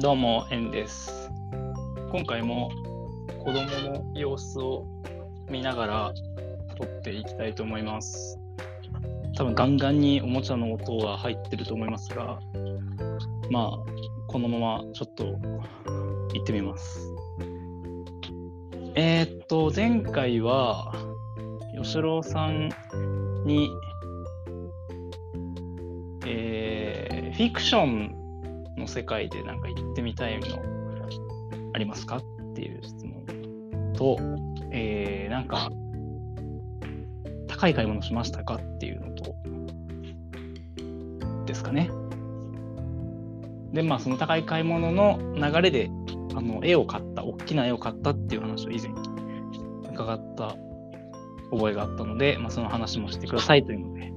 どうも、エンです。今回も子供の様子を見ながら撮っていきたいと思います。多分ガンガンにおもちゃの音が入ってると思いますが、まあ、このままちょっと行ってみます。えーっと、前回は、吉郎さんに、えーフィクションの世界でなんか行ってみたいのありますかっていう質問と、えーなんか高い買い物しましたかっていうのとですかね。でまあその高い買い物の流れであの絵を買った大きな絵を買ったっていう話を以前伺った覚えがあったので、まあ、その話もしてくださいというので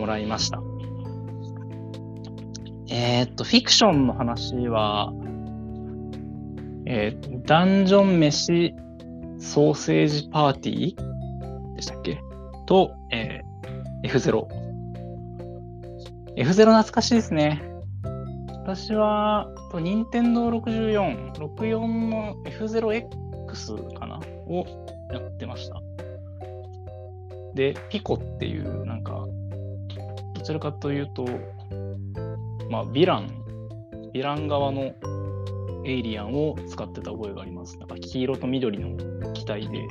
もらいました。えーっと、フィクションの話は、えーダンジョン飯ソーセージパーティーでしたっけ？と、えー F0。F0 懐かしいですね。私は、と任天堂64、64の F0X かな？をやってました。で、ピコっていう、なんか、どちらかというと、まあ、ヴィラン、ヴィラン側のエイリアンを使ってた覚えがあります。なんか黄色と緑の機体で、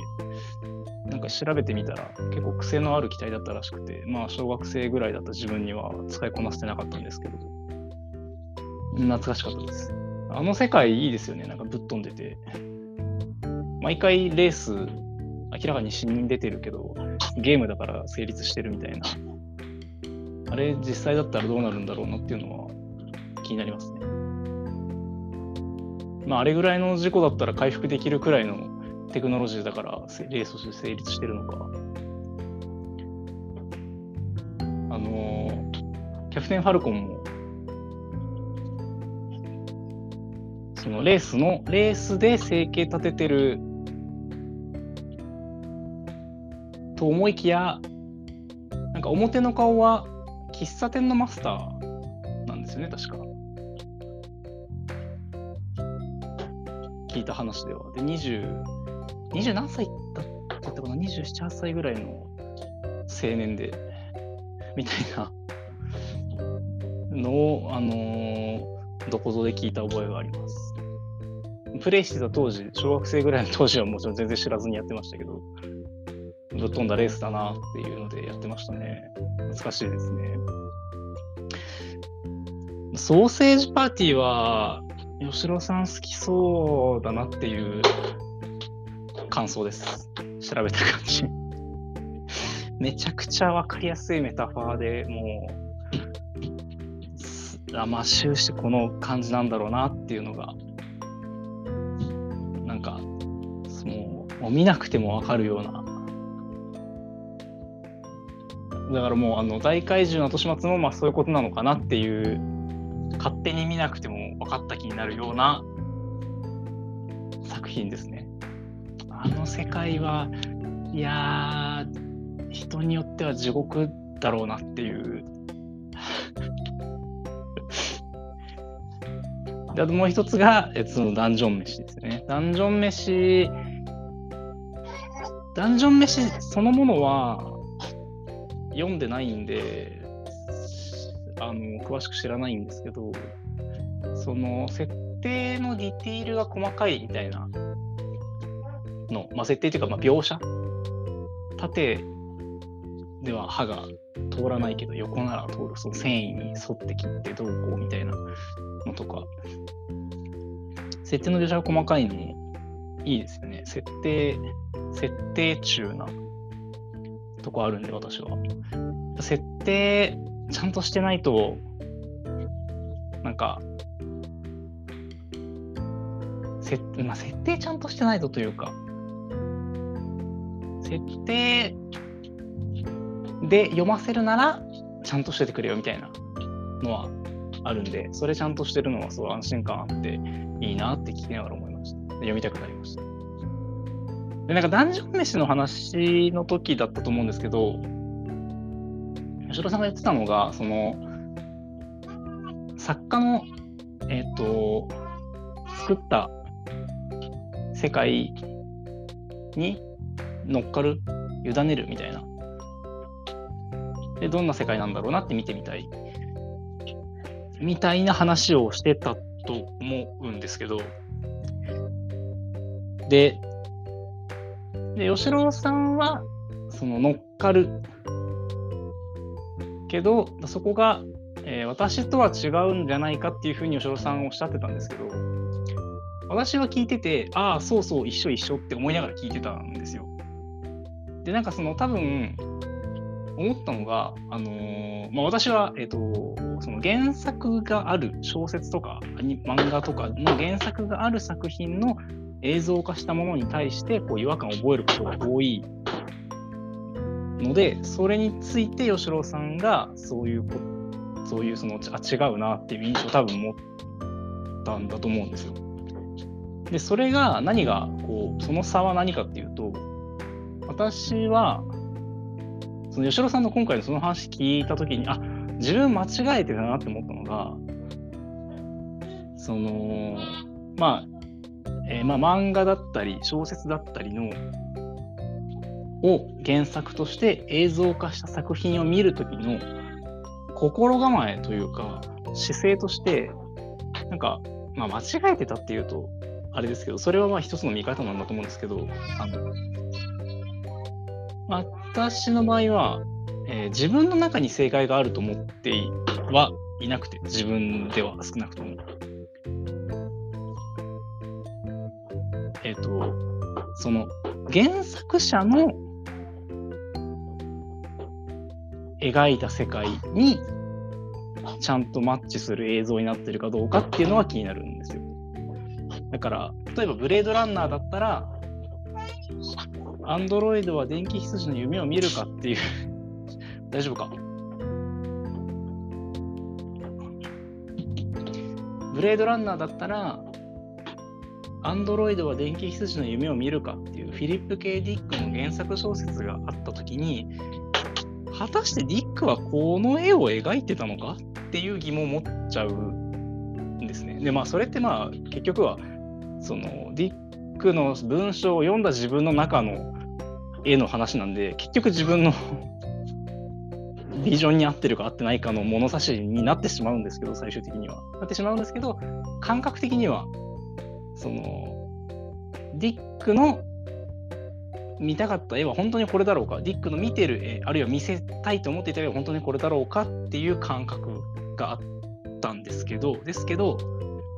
なんか調べてみたら結構癖のある機体だったらしくて、まあ小学生ぐらいだった自分には使いこなせてなかったんですけど、懐かしかったです。あの世界いいですよね、なんかぶっ飛んでて。毎回レース、明らかに死人出てるけど、ゲームだから成立してるみたいな。あれ、実際だったらどうなるんだろうなっていうのは気になりますね。まあ、あれぐらいの事故だったら回復できるくらいのテクノロジーだからレースとして成立してるのか。あのキャプテン・ファルコンも、そのレースの、レースで生計立ててると思いきや、なんか表の顔は喫茶店のマスターなんですよね、確か。聞いた話では。で、20、20何歳だったかな ?27、8歳ぐらいの青年で、みたいなのを、あのーどこぞで聞いた覚えがあります。プレイしてた当時、小学生ぐらいの当時はもちろん全然知らずにやってましたけど、ぶっ飛んだレースだなっていうのでやってましたね。懐かしいですね。ソーセージパーティーは、吉郎さん好きそうだなっていう感想です。調べた感じ。めちゃくちゃわかりやすいメタファーでもう、あまあ終始この感じなんだろうなっていうのが、なんか、そのもう見なくてもわかるようなだからもうあの大怪獣の後始末もまあそういうことなのかなっていう勝手に見なくても分かった気になるような作品ですね。あの世界はいや人によっては地獄だろうなっていう。であともう一つが、えそのダンジョン飯ですね。ダンジョン飯、ダンジョン飯そのものは、読んでないんで、あの、詳しく知らないんですけど、その、設定のディティールが細かいみたいなの、まあ、設定っていうか、まあ、描写？縦では刃が通らないけど、横なら通る、その繊維に沿って切ってどうこうみたいなのとか、設定の描写が細かいのもいいですよね。設定、設定中なとこあるんで、私は。設定ちゃんとしてないと、なんか、せまあ、設定ちゃんとしてないとというか、設定で読ませるなら、ちゃんとしててくれよみたいなのはあるんで、それちゃんとしてるのはそう安心感あっていいなって聞きながら思いました。読みたくなりました。で、なんかダンジョン飯の話の時だったと思うんですけど、吉田さんが言ってたのが、その、作家の、えっ、と、作った世界に乗っかる、委ねるみたいな。で、どんな世界なんだろうなって見てみたい。みたいな話をしてたと思うんですけど、で、で吉郎さんは、その乗っかる。けど、そこが、えー、私とは違うんじゃないかっていうふうに吉郎さんおっしゃってたんですけど、私は聞いてて、ああ、そうそう、一緒一緒って思いながら聞いてたんですよ。で、なんかその多分、思ったのが、あのー、まあ、私は、えっ、ー、と、その原作がある小説とか漫画とかの原作がある作品の映像化したものに対してこう違和感を覚えることが多いので、それについて吉郎さんがそういうこそういうそのあ違うなっていう印象を多分持ったんだと思うんですよ。で、それが何がこうその差は何かっていうと、私はその吉郎さんの今回のその話聞いた時にあ自分間違えてたなって思ったのがそのまあ、えー、まあ漫画だったり小説だったりのを原作として映像化した作品を見る時の心構えというか姿勢としてなんか、まあ、間違えてたっていうとあれですけどそれはまあ一つの見方なんだと思うんですけどあの私の場合は、えー、自分の中に正解があると思ってはいなくて、自分では少なくとも。えっ、ー、と、その原作者の描いた世界にちゃんとマッチする映像になってるかどうかっていうのは気になるんですよ。だから、例えばブレードランナーだったら、アンドロイドは電気羊の夢を見るかっていう 大丈夫か？ブレードランナーだったら、アンドロイドは電気羊の夢を見るかっていうフィリップ・ケイ・ディックの原作小説があったときに、果たしてディックはこの絵を描いてたのかっていう疑問を持っちゃうんですね。で、まあ、それってまあ、結局は、その、ディックの文章を読んだ自分の中の絵の話なんで、結局自分の ビジョンに合ってるか合ってないかの物差しになってしまうんですけど、最終的には。なってしまうんですけど、感覚的には、その、ディックの見たかった絵は本当にこれだろうか、ディックの見てる絵、あるいは見せたいと思っていた絵は本当にこれだろうかっていう感覚があったんですけど、ですけど、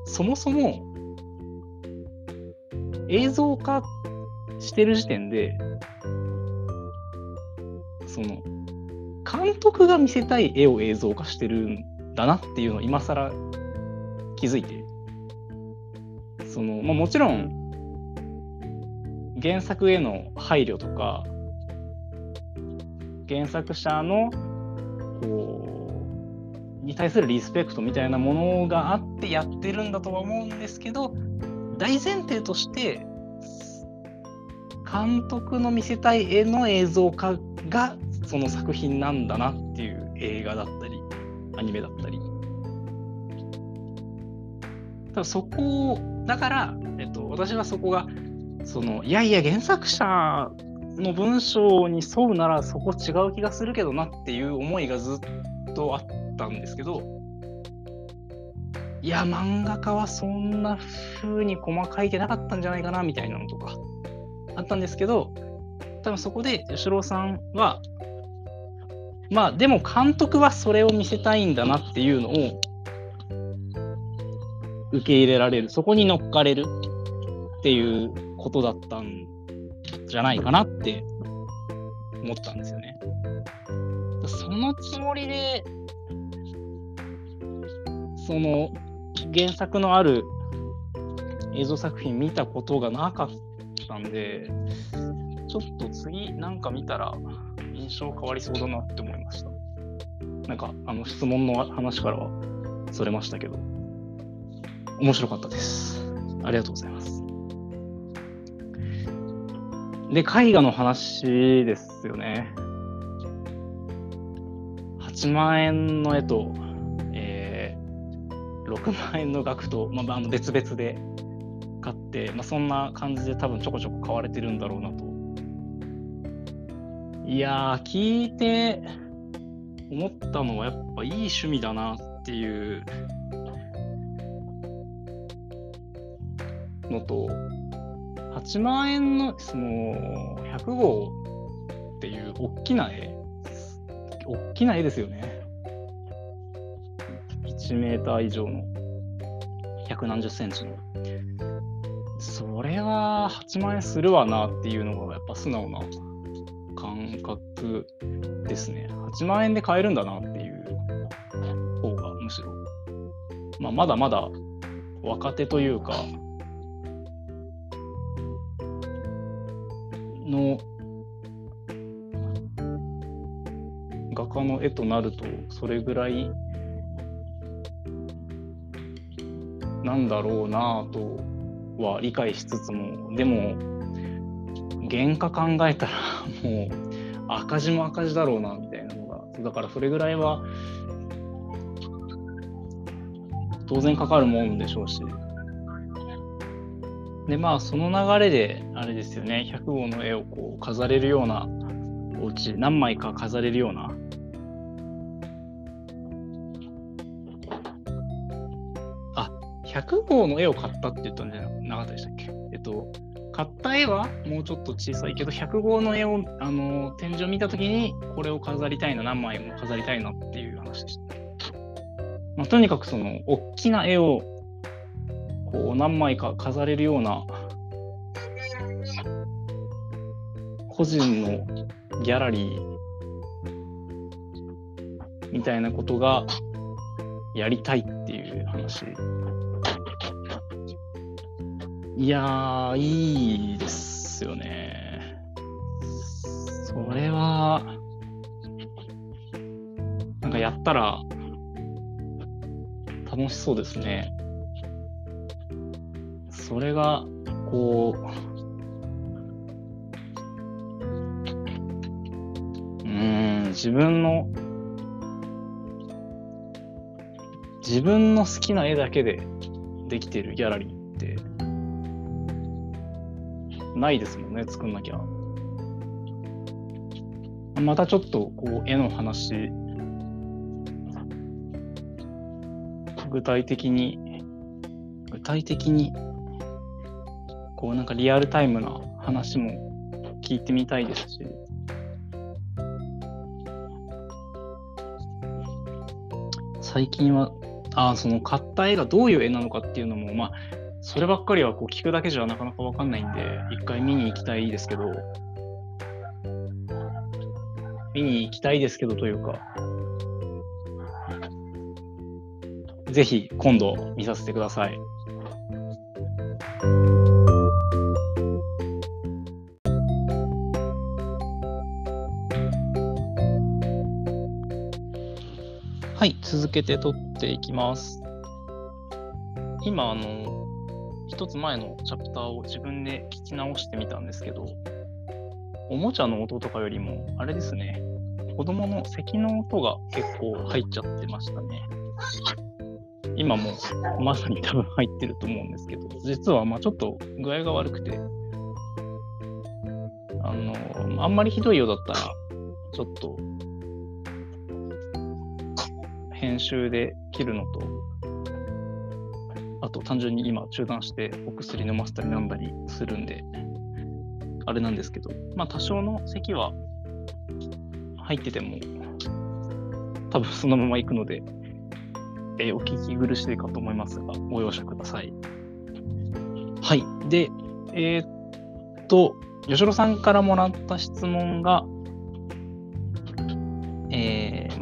そもそも映像化してる時点で、その、監督が見せたい絵を映像化してるんだなっていうのを今更気づいて、その、まあ、もちろん、原作への配慮とか、原作者の、こう、に対するリスペクトみたいなものがあってやってるんだとは思うんですけど、大前提として監督の見せたい絵の映像化がその作品なんだなっていう映画だったりアニメだったり。多分そこをだから、えっと、私はそこがそのいやいや原作者の文章に沿うならそこ違う気がするけどなっていう思いがずっとあったんですけどいや漫画家はそんな風に細かいてなかったんじゃないかなみたいなのとかあったんですけど、多分そこで吉郎さんは、まあでも監督はそれを見せたいんだなっていうのを受け入れられる、そこに乗っかれるっていうことだったんじゃないかなって思ったんですよね。そのつもりで、その原作のある映像作品見たことがなかったんで、ちょっと次なんか見たら印象変わりそうだなって思いました。なんか、あの質問の話からはそれましたけど、面白かったです。ありがとうございます。で、絵画の話ですよね。8万円の絵と、え6万円の額と、まあ、あの別々で買って、まあ、そんな感じで多分ちょこちょこ買われてるんだろうなと。いやー、聞いて思ったのはやっぱいい趣味だなっていうのと、8万円のその100号っていう大きな絵、大きな絵ですよね。1メーター以上の百何十センチの。それは8万円するわなっていうのがやっぱ素直な感覚ですね。8万円で買えるんだなっていう方がむしろ、まあ、まだまだ若手というか、の画家の絵となるとそれぐらいなんだろうなとは理解しつつもでも原価考えたらもう赤字も赤字だろうなみたいなのがだからそれぐらいは当然かかるもんでしょうし。でまあその流れであれですよね。100号の絵をこう飾れるようなお家何枚か飾れるような。あ100号の絵を買ったって言ったんじゃなかったでしたっけ？えっと買った絵はもうちょっと小さいけど100号の絵をあの展示を見た時にこれを飾りたいな何枚も飾りたいなっていう話でした、まあ、とにかくその大きな絵をこう何枚か飾れるような個人のギャラリーみたいなことがやりたいっていう話。いや、いいですよね。それは、なんかやったら楽しそうですね。それが、こう、うん、自分の、自分の好きな絵だけでできてるギャラリーって、ないですもんね、作んなきゃ。またちょっと、こう、絵の話、具体的に、具体的にこうなんかリアルタイムな話も聞いてみたいですし、最近は、あその買った絵がどういう絵なのかっていうのも、まあ、そればっかりはこう聞くだけじゃなかなかわかんないんで、一回見に行きたいですけど、見に行きたいですけどというか、ぜひ今度見させてください。続けて撮っていきます。今、あの、一つ前のチャプターを自分で聞き直してみたんですけど、おもちゃの音とかよりも、あれですね、子供の咳の音が結構入っちゃってましたね。今もまさに多分入ってると思うんですけど、実はまあちょっと具合が悪くて、あの、あんまりひどいようだったら、ちょっと編集で切るのと、あと単純に今中断してお薬飲ませたりなんだりするんで、あれなんですけど、まあ多少の咳は入ってても、多分そのまま行くので、えー、お聞き苦しいかと思いますが、ご容赦ください。はい。で、えー、っと、吉野さんからもらった質問が、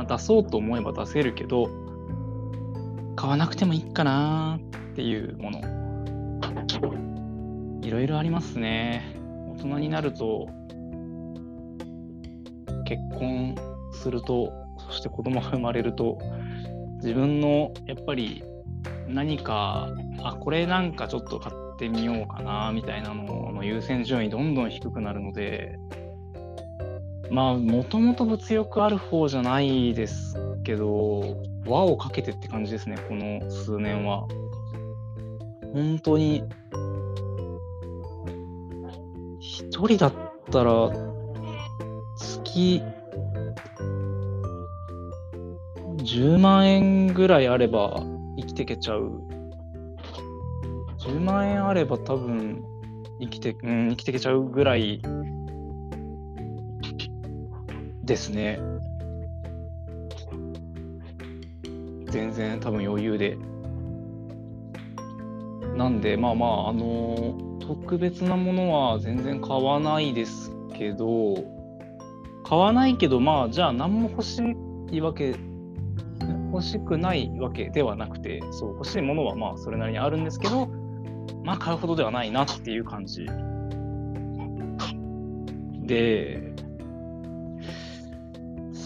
出そうと思えば出せるけど、買わなくてもいいかなっていうもの。いろいろありますね。大人になると、結婚すると、そして子供が生まれると、自分のやっぱり何か、あ、これなんかちょっと買ってみようかなみたいなのの優先順位どんどん低くなるので、まあ、もともと物欲ある方じゃないですけど、輪をかけてって感じですね、この数年は。本当に、一人だったら、月、10万円ぐらいあれば生きていけちゃう。10万円あれば多分生きて、うん、生きていけちゃうぐらいですね。全然多分余裕で。なんで、まあまあ、あの特別なものは全然買わないですけど、買わないけど、まあ、じゃあ何も欲しいわけ、欲しくないわけではなくて、そう、欲しいものはまあ、それなりにあるんですけど、まあ、買うほどではないなっていう感じ。で、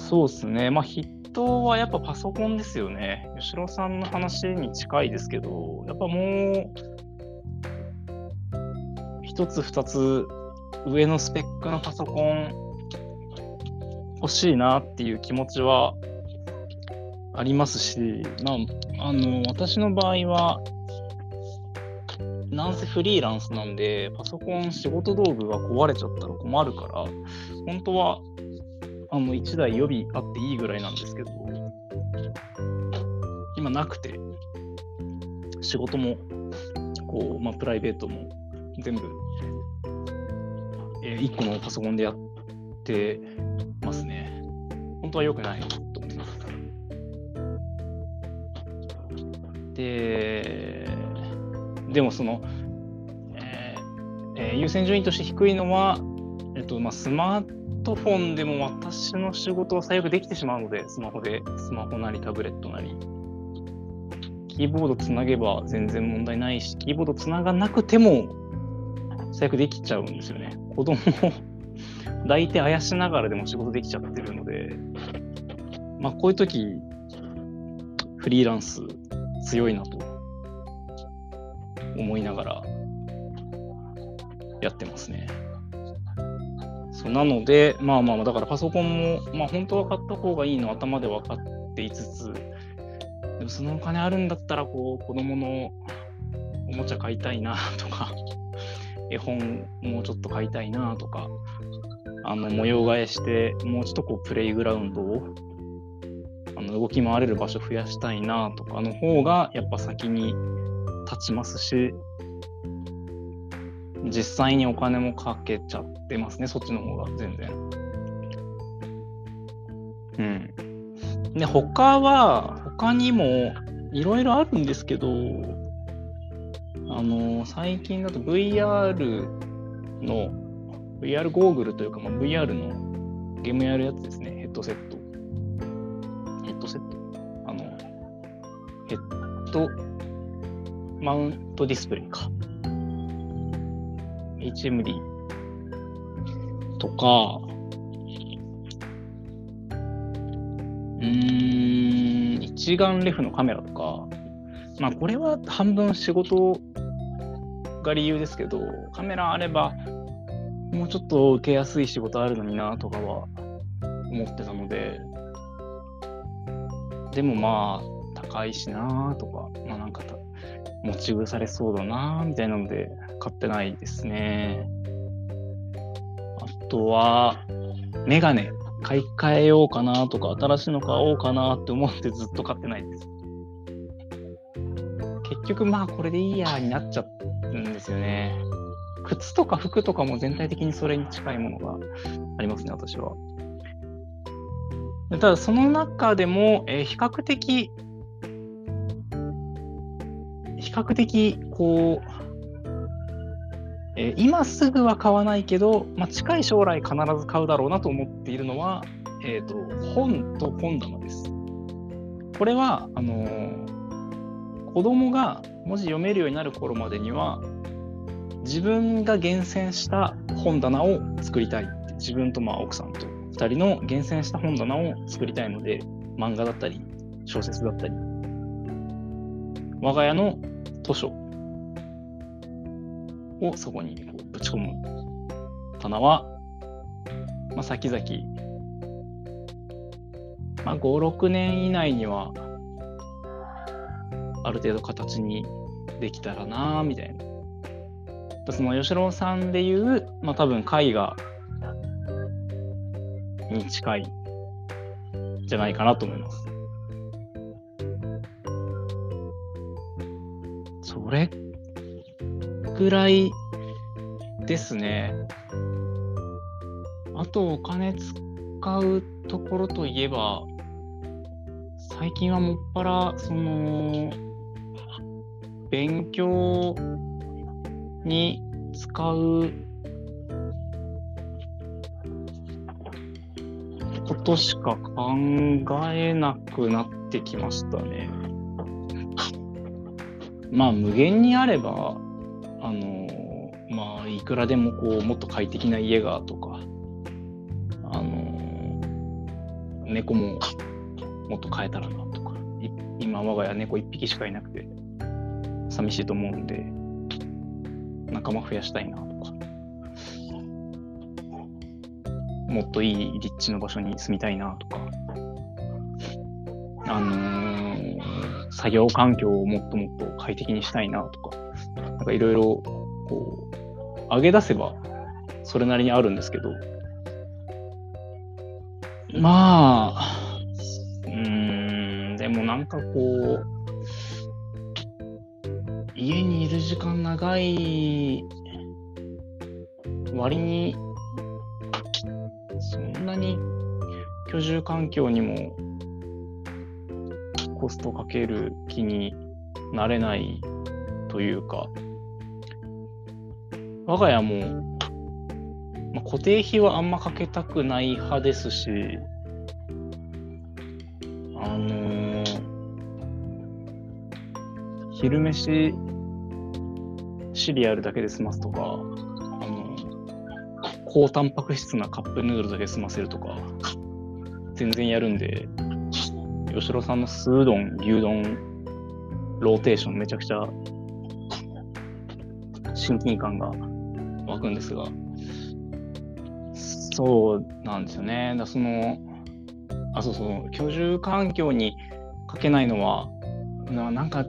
そうですね。まあ、筆頭はやっぱパソコンですよね。吉郎さんの話に近いですけど、やっぱもう、一つ二つ上のスペックのパソコン欲しいなっていう気持ちはありますし、まあ、あの、私の場合は、なんせフリーランスなんで、パソコン仕事道具が壊れちゃったら困るから、本当はあの1台予備あっていいぐらいなんですけど、今なくて、仕事も、こう、まあ、プライベートも全部、えー、1個のパソコンでやってますね。本当は良くないと思います。で、でもその、えーえー、優先順位として低いのは、えっとまあ、スマートトフォンでも私の仕事は最悪できてしまうので、スマホで、スマホなりタブレットなり。キーボードつなげば全然問題ないし、キーボードつながなくても最悪できちゃうんですよね。子供を 抱いてあやしながらでも仕事できちゃってるので、まあこういう時、フリーランス強いなと思いながらやってますね。そうなので、まあまあ、だからパソコンも、まあ本当は買った方がいいの頭で分かっていつつ、でもそのお金あるんだったら、こう、子供のおもちゃ買いたいなとか、絵本もうちょっと買いたいなとか、あの模様替えして、もうちょっとこうプレイグラウンドをあの動き回れる場所増やしたいなとかの方がやっぱ先に立ちますし、実際にお金もかけちゃってますね、そっちの方が全然。うん。で、他は、他にもいろいろあるんですけど、あの、最近だと VR の、VR ゴーグルというか、まあ、VR のゲームやるやつですね、ヘッドセット。ヘッドセットあの、ヘッドマウントディスプレイか。HMD とか、うん、一眼レフのカメラとか、まあこれは半分仕事が理由ですけど、カメラあれば、もうちょっと受けやすい仕事あるのになとかは思ってたので、でもまあ、高いしなとか、まあなんか持ち腐れそうだなみたいなので、買ってないですね。あとは、メガネ買い替えようかなとか、新しいの買おうかなって思ってずっと買ってないです。結局まあこれでいいやになっちゃうんですよね。靴とか服とかも全体的にそれに近いものがありますね、私は。ただその中でも、えー、比較的、較的こう、えー、今すぐは買わないけど、まあ、近い将来必ず買うだろうなと思っているのは、えーと、本と本棚です。これはあのー、子供が文字読めるようになる頃までには自分が厳選した本棚を作りたい自分とまあ奥さんと2人の厳選した本棚を作りたいので漫画だったり小説だったり我が家の図書をそこにこぶち込む棚は、まあ、先々まあ、5、6年以内には、ある程度形にできたらなみたいな。その吉郎さんでいう、まあ多分絵画に近いじゃないかなと思います。れぐらいですね。あとお金使うところといえば、最近はもっぱら、その、勉強に使うことしか考えなくなってきましたね。まあ無限にあれば、あのまあいくらでもこうもっと快適な家がとか、あの猫ももっと飼えたらなとか、今我が家猫1匹しかいなくて、寂しいと思うんで、仲間増やしたいなとか、もっといい立地の場所に住みたいなとか、あのー、作業環境をもっともっと快適にしたいなとか、なんかいろいろ、こう、上げ出せば、それなりにあるんですけど、まあ、うん、でもなんかこう、家にいる時間長い割に、そんなに居住環境にもコストかける気になれないというか、我が家も、まあ、固定費はあんまかけたくない派ですし、あのー、昼飯シリアルだけで済ますとか、あの、高タンパク質なカップヌードルだけ済ませるとか、全然やるんで、吉郎さんの酢うどん、牛丼、ローテーションめちゃくちゃ親近感が湧くんですが、そうなんですよね。だその、あ、そうそう、居住環境にかけないのは、ななんか、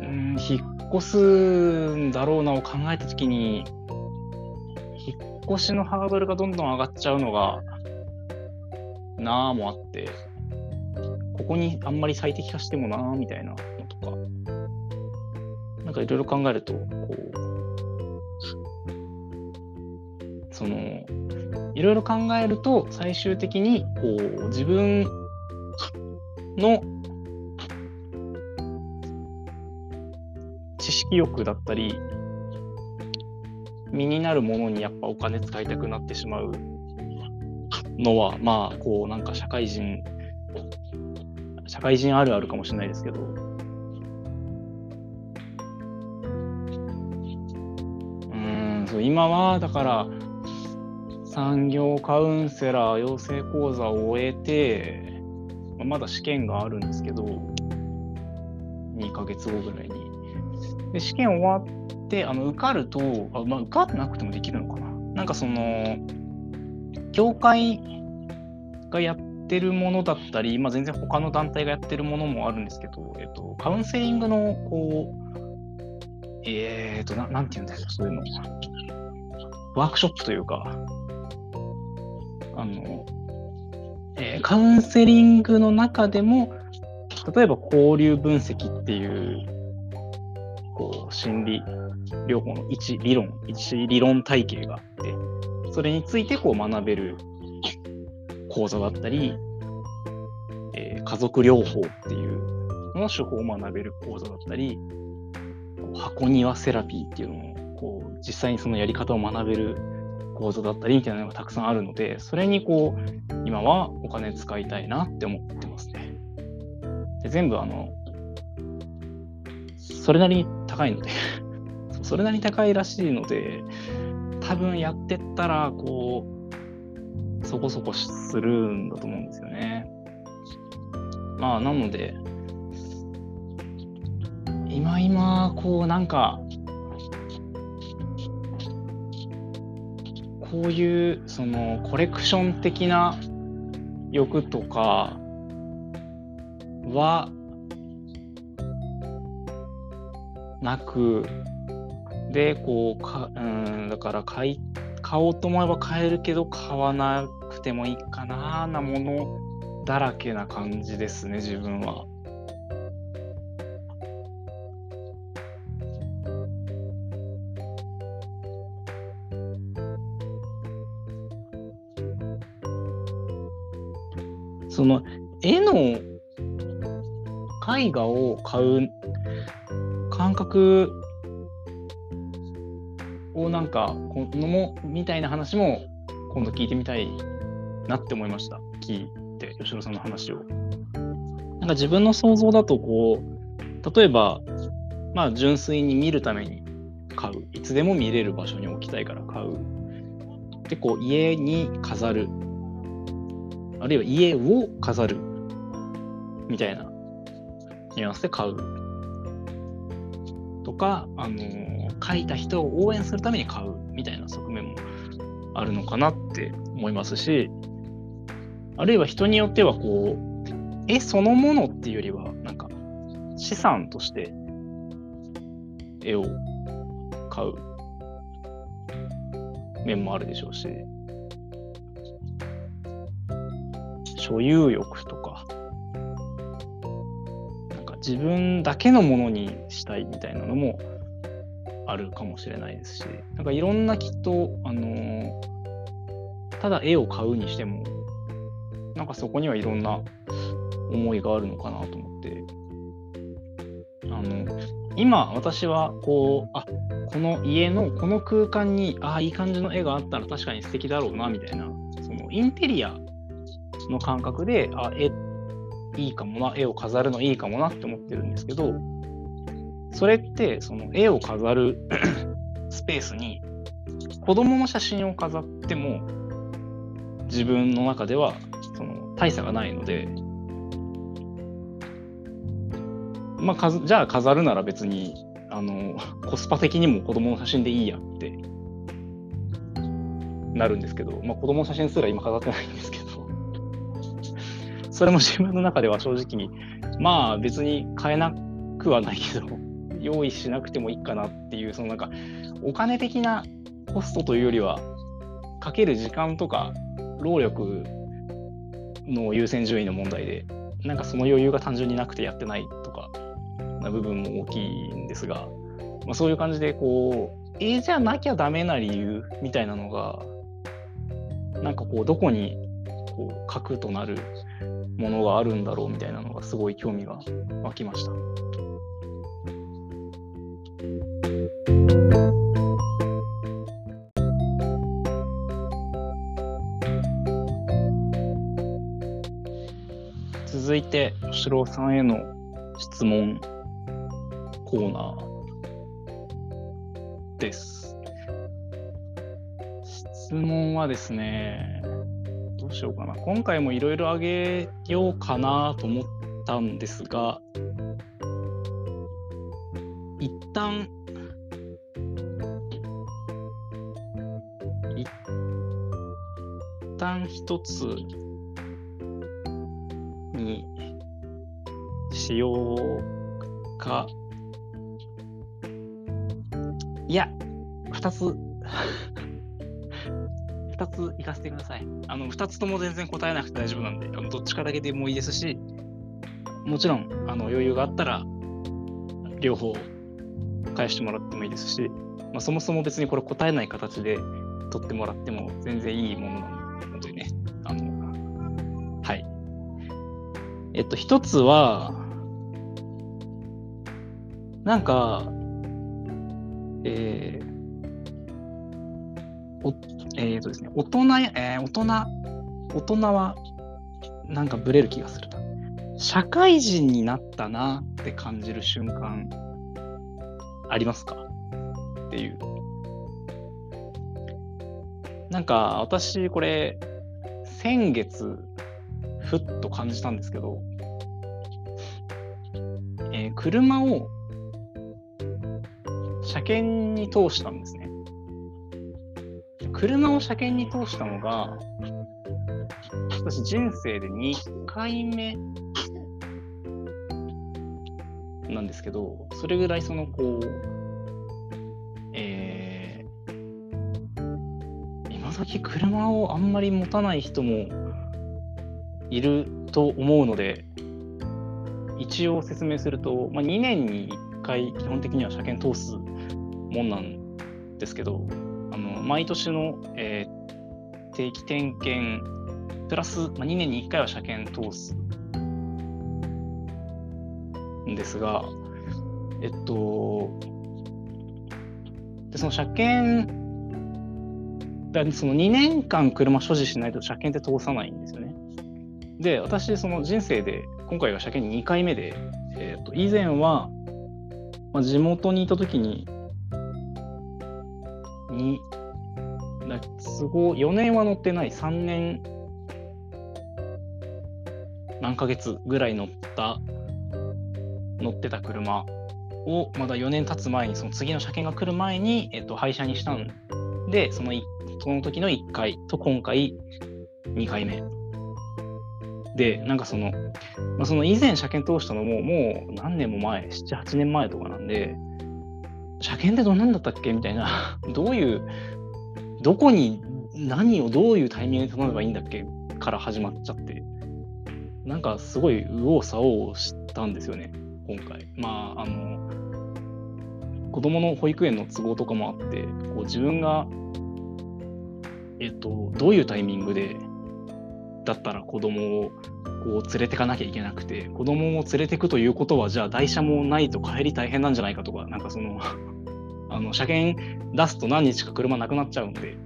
うん、引っ越すんだろうなを考えたときに、引っ越しのハードルがどんどん上がっちゃうのが、なあもあって、ここにあんまり最適化してもなあみたいなのとか、なんかいろいろ考えると、こう、その、いろいろ考えると、最終的に、こう、自分の知識欲だったり、身になるものにやっぱお金使いたくなってしまうのは、まあ、こう、なんか社会人、社会人あるあるかもしれないですけど、うん、そう今は、だから、産業カウンセラー養成講座を終えて、まあ、まだ試験があるんですけど、2ヶ月後ぐらいに。で試験終わって、あの受かると、あまあ、受かってなくてもできるのかな。なんかその、教会がやってるものだったり、まあ、全然他の団体がやってるものもあるんですけど、えっと、カウンセリングの、こう、えっ、ー、とな、なんて言うんだろう、そういうの。ワークショップというか、あの、えー、カウンセリングの中でも、例えば交流分析っていうこう心理療法の一理論、一理論体系があって、それについてこう学べる講座だったり、えー、家族療法っていうの手法を学べる講座だったり、箱庭セラピーっていうのをこう実際にそのやり方を学べる講座だったりみたいなのがたくさんあるので、それにこう今はお金使いたいなって思ってますね。で全部あのそれなりに高いので それなりに高いらしいので、多分やってったら、こう、そこそこするんだと思うんですよね。まあ、なので、今今、こう、なんか、こういう、その、コレクション的な欲とかはなく、で、こう、かうん、だから買い、買おうと思えば買えるけど、買わなくてもいいかな、なものだらけな感じですね、自分は。その絵の絵画を買う感覚をなんか、このも、みたいな話も今度聞いてみたいなって思いました。聞いて、吉野さんの話を。なんか自分の想像だと、こう、例えば、まあ純粋に見るために買う。いつでも見れる場所に置きたいから買う。で、こう、家に飾る。あるいは家を飾る。みたいなニュアンスで買う。とか、あの、書いた人を応援するために買うみたいな側面もあるのかなって思いますし、あるいは人によってはこう、絵そのものっていうよりは、なんか資産として絵を買う面もあるでしょうし、所有欲とか、自分だけのものにしたいみたいなのもあるかもしれないですし、なんかいろんなきっと、あの、ただ絵を買うにしても、なんかそこにはいろんな思いがあるのかなと思って、あの、今私はこう、あ、この家のこの空間に、ああ、いい感じの絵があったら確かに素敵だろうな、みたいな、そのインテリアの感覚で、あ、絵いいかもな、絵を飾るのいいかもなって思ってるんですけど、それってその絵を飾る スペースに子供の写真を飾っても自分の中ではその大差がないので、まあ、じゃあ飾るなら別にあのコスパ的にも子供の写真でいいやってなるんですけど、まあ、子供の写真すら今飾ってないんですけど。それも自分の中では正直に、まあ別に買えなくはないけど、用意しなくてもいいかなっていう、そのなんか、お金的なコストというよりは、かける時間とか労力の優先順位の問題で、なんかその余裕が単純になくてやってないとかな部分も大きいんですが、まあ、そういう感じでこう、えじゃなきゃダメな理由みたいなのが、なんかこう、どこにこう核となるものがあるんだろうみたいなのがすごい興味が湧きました。続いて、吉郎さんへの質問コーナーです。質問はですねど、うしようかな。今回もいろいろあげようかなと思ったんですが、一旦、旦一つにしようか。いや、二つ 2つ行かせてください。あの、2つとも全然答えなくて大丈夫なんで、あのどっちかだけでもいいですし、もちろん、あの余裕があったら、両方返してもらってもいいですし、まあ、そもそも別にこれ答えない形で取ってもらっても全然いいものなのでえっと、一つは、なんか、えー、おえっ、ー、とですね、大人、えー、大人、大人はなんかブレる気がするな。社会人になったなって感じる瞬間ありますか？っていう。なんか私これ先月ふっと感じたんですけど、えー、車を車検に通したんですね。車を車検に通したのが、私人生で2回目なんですけど、それぐらいそのこう、えー、今時車をあんまり持たない人もいると思うので、一応説明すると、まあ、2年に1回基本的には車検通すもんなんですけど、あの毎年の、えー、定期点検プラス、まあ、2年に1回は車検通すんですが、えっと、でその車検、だその2年間車所持しないと車検って通さないんですよね。で、私、その人生で、今回は車検2回目で、えっと、以前は、まあ、地元にいた時に、に、都合4年は乗ってない、3年何ヶ月ぐらい乗った乗ってた車をまだ4年経つ前にその次の車検が来る前に、えっと、廃車にしたんでそのその時の1回と今回2回目。でなんかその,、まあ、その以前車検通したのももう何年も前78年前とかなんで車検ってどんなんだったっけみたいな どういうどこに何をどういうタイミングで頼めばいいんだっけから始まっちゃってなんかすごい右往左往したんですよね今回。まあ、あの、子供の保育園の都合とかもあって、こう自分が、えっと、どういうタイミングで、だったら子供をこう連れてかなきゃいけなくて、子供を連れてくということは、じゃあ台車もないと帰り大変なんじゃないかとか、なんかその あの、車検出すと何日か車なくなっちゃうんで、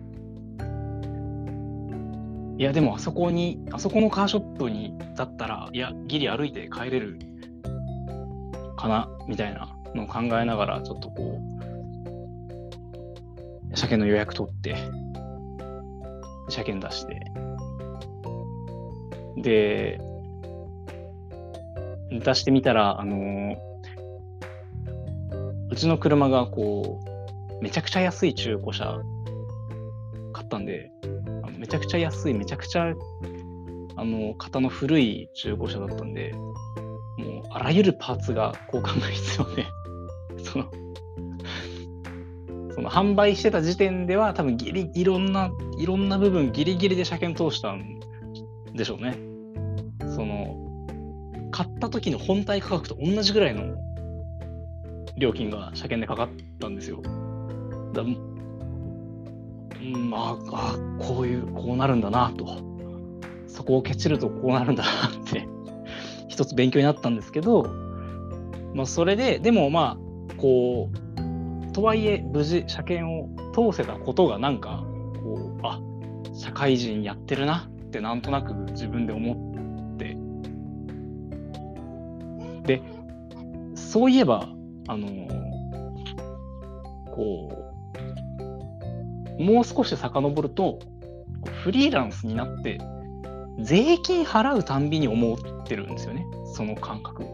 いや、でもあそこに、あそこのカーショップに、だったら、いや、ギリ歩いて帰れるかなみたいなのを考えながら、ちょっとこう、車検の予約取って、車検出して、で、出してみたら、あのうちの車がこう、めちゃくちゃ安い中古車買ったんで、あのめちゃくちゃ安い、めちゃくちゃ、あの、型の古い中古車だったんで、もうあらゆるパーツが交換が必要で その、その販売してた時点では多分ギリ、いろんな、いろんな部分ギリギリで車検通したんでしょうね。その、買った時の本体価格と同じぐらいの料金が車検でかかったんですよ。だまあ、あ、こういう、こうなるんだなと。そこをケチるとこうなるんだなって一つ勉強になったんですけど、まあ、それで、でもまあ、こう、とはいえ、無事、車検を通せたことが、なんか、こう、あ社会人やってるなってなんとなく自分で思って、で、そういえば、あのこう、もう少し遡ると、フリーランスになって、税金払うたんびに思ってるんですよね、その感覚。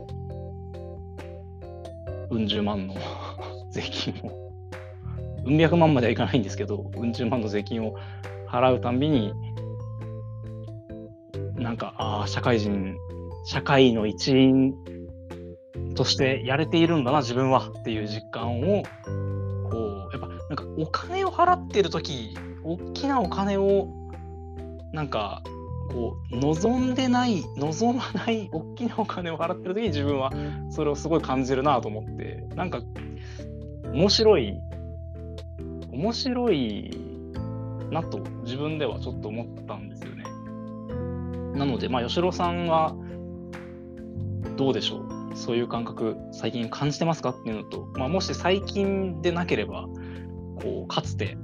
うん十万の 税金を。うん百万まではいかないんですけど、うん十万の税金を払うたんびに、なんか、ああ、社会人、社会の一員としてやれているんだな、自分はっていう実感を、こう、やっぱ、なんかお金を払ってる時大きなお金を、なんか、こう望んでない望まない大きなお金を払ってる時に自分はそれをすごい感じるなと思ってなんか面白い面白いなと自分ではちょっと思ったんですよね。なのでまあ吉郎さんはどうでしょう？そういう感覚最近感じてますか？っていうのと、まあ、もし最近でなければこうかつて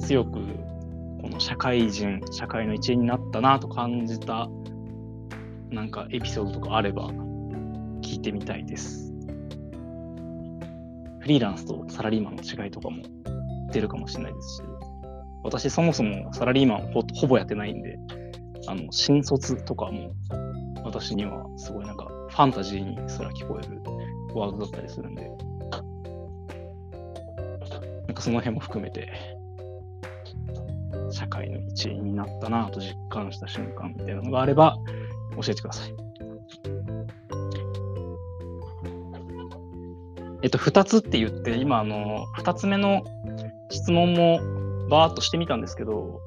強くこの社会人、社会の一員になったなと感じた、なんかエピソードとかあれば聞いてみたいです。フリーランスとサラリーマンの違いとかも出るかもしれないですし、私そもそもサラリーマンほほぼやってないんで、あの、新卒とかも私にはすごいなんかファンタジーにすら聞こえるワードだったりするんで、なんかその辺も含めて社会の一員になったなと実感した瞬間みたいなのがあれば教えてください。えっと、2つって言って、今、あの、2つ目の質問もバーっとしてみたんですけど、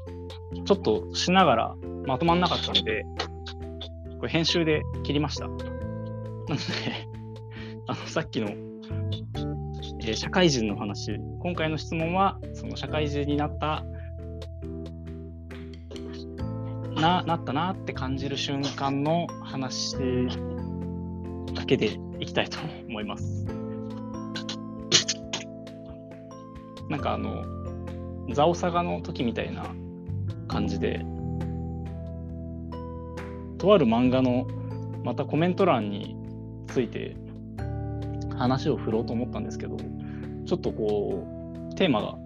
ちょっとしながらまとまんなかったんで、これ編集で切りました。なのであの、さっきの、えー、社会人の話、今回の質問は、その社会人になったな、なったなって感じる瞬間の話だけでいきたいと思います。なんかあの、ザオサガの時みたいな感じで、とある漫画のまたコメント欄について話を振ろうと思ったんですけど、ちょっとこう、テーマが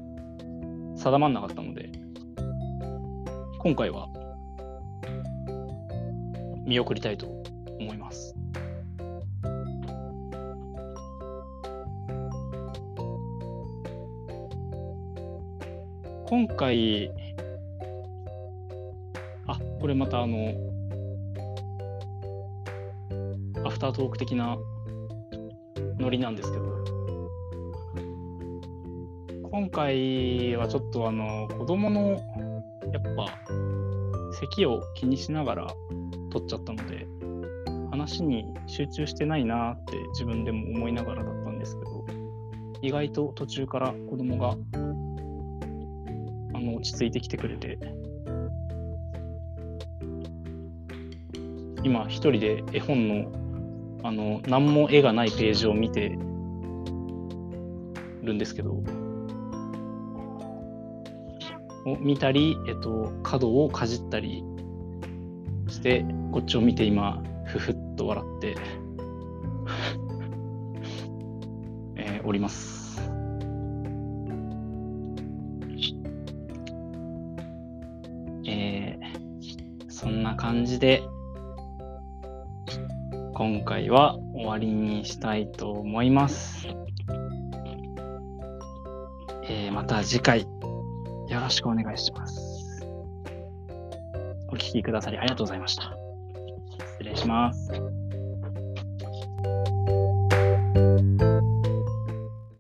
定まんなかったので、今回は見送りたいと思います。今回、あ、これまたあの、フタートーク的なノリなんですけど、今回はちょっとあの、子供の、やっぱ、咳を気にしながら取っちゃったので、話に集中してないなって自分でも思いながらだったんですけど、意外と途中から子供があの落ち着いてきてくれて、今一人で絵本のあの何も絵がないページを見てるんですけど、を見たり、えっと、角をかじったりして、こっちを見て今、ふふっと笑って、えー、おります。えー、そんな感じで、今回は終わりにしたいと思います。えー、また次回よろしくお願いします。お聴きくださりありがとうございました。失礼します。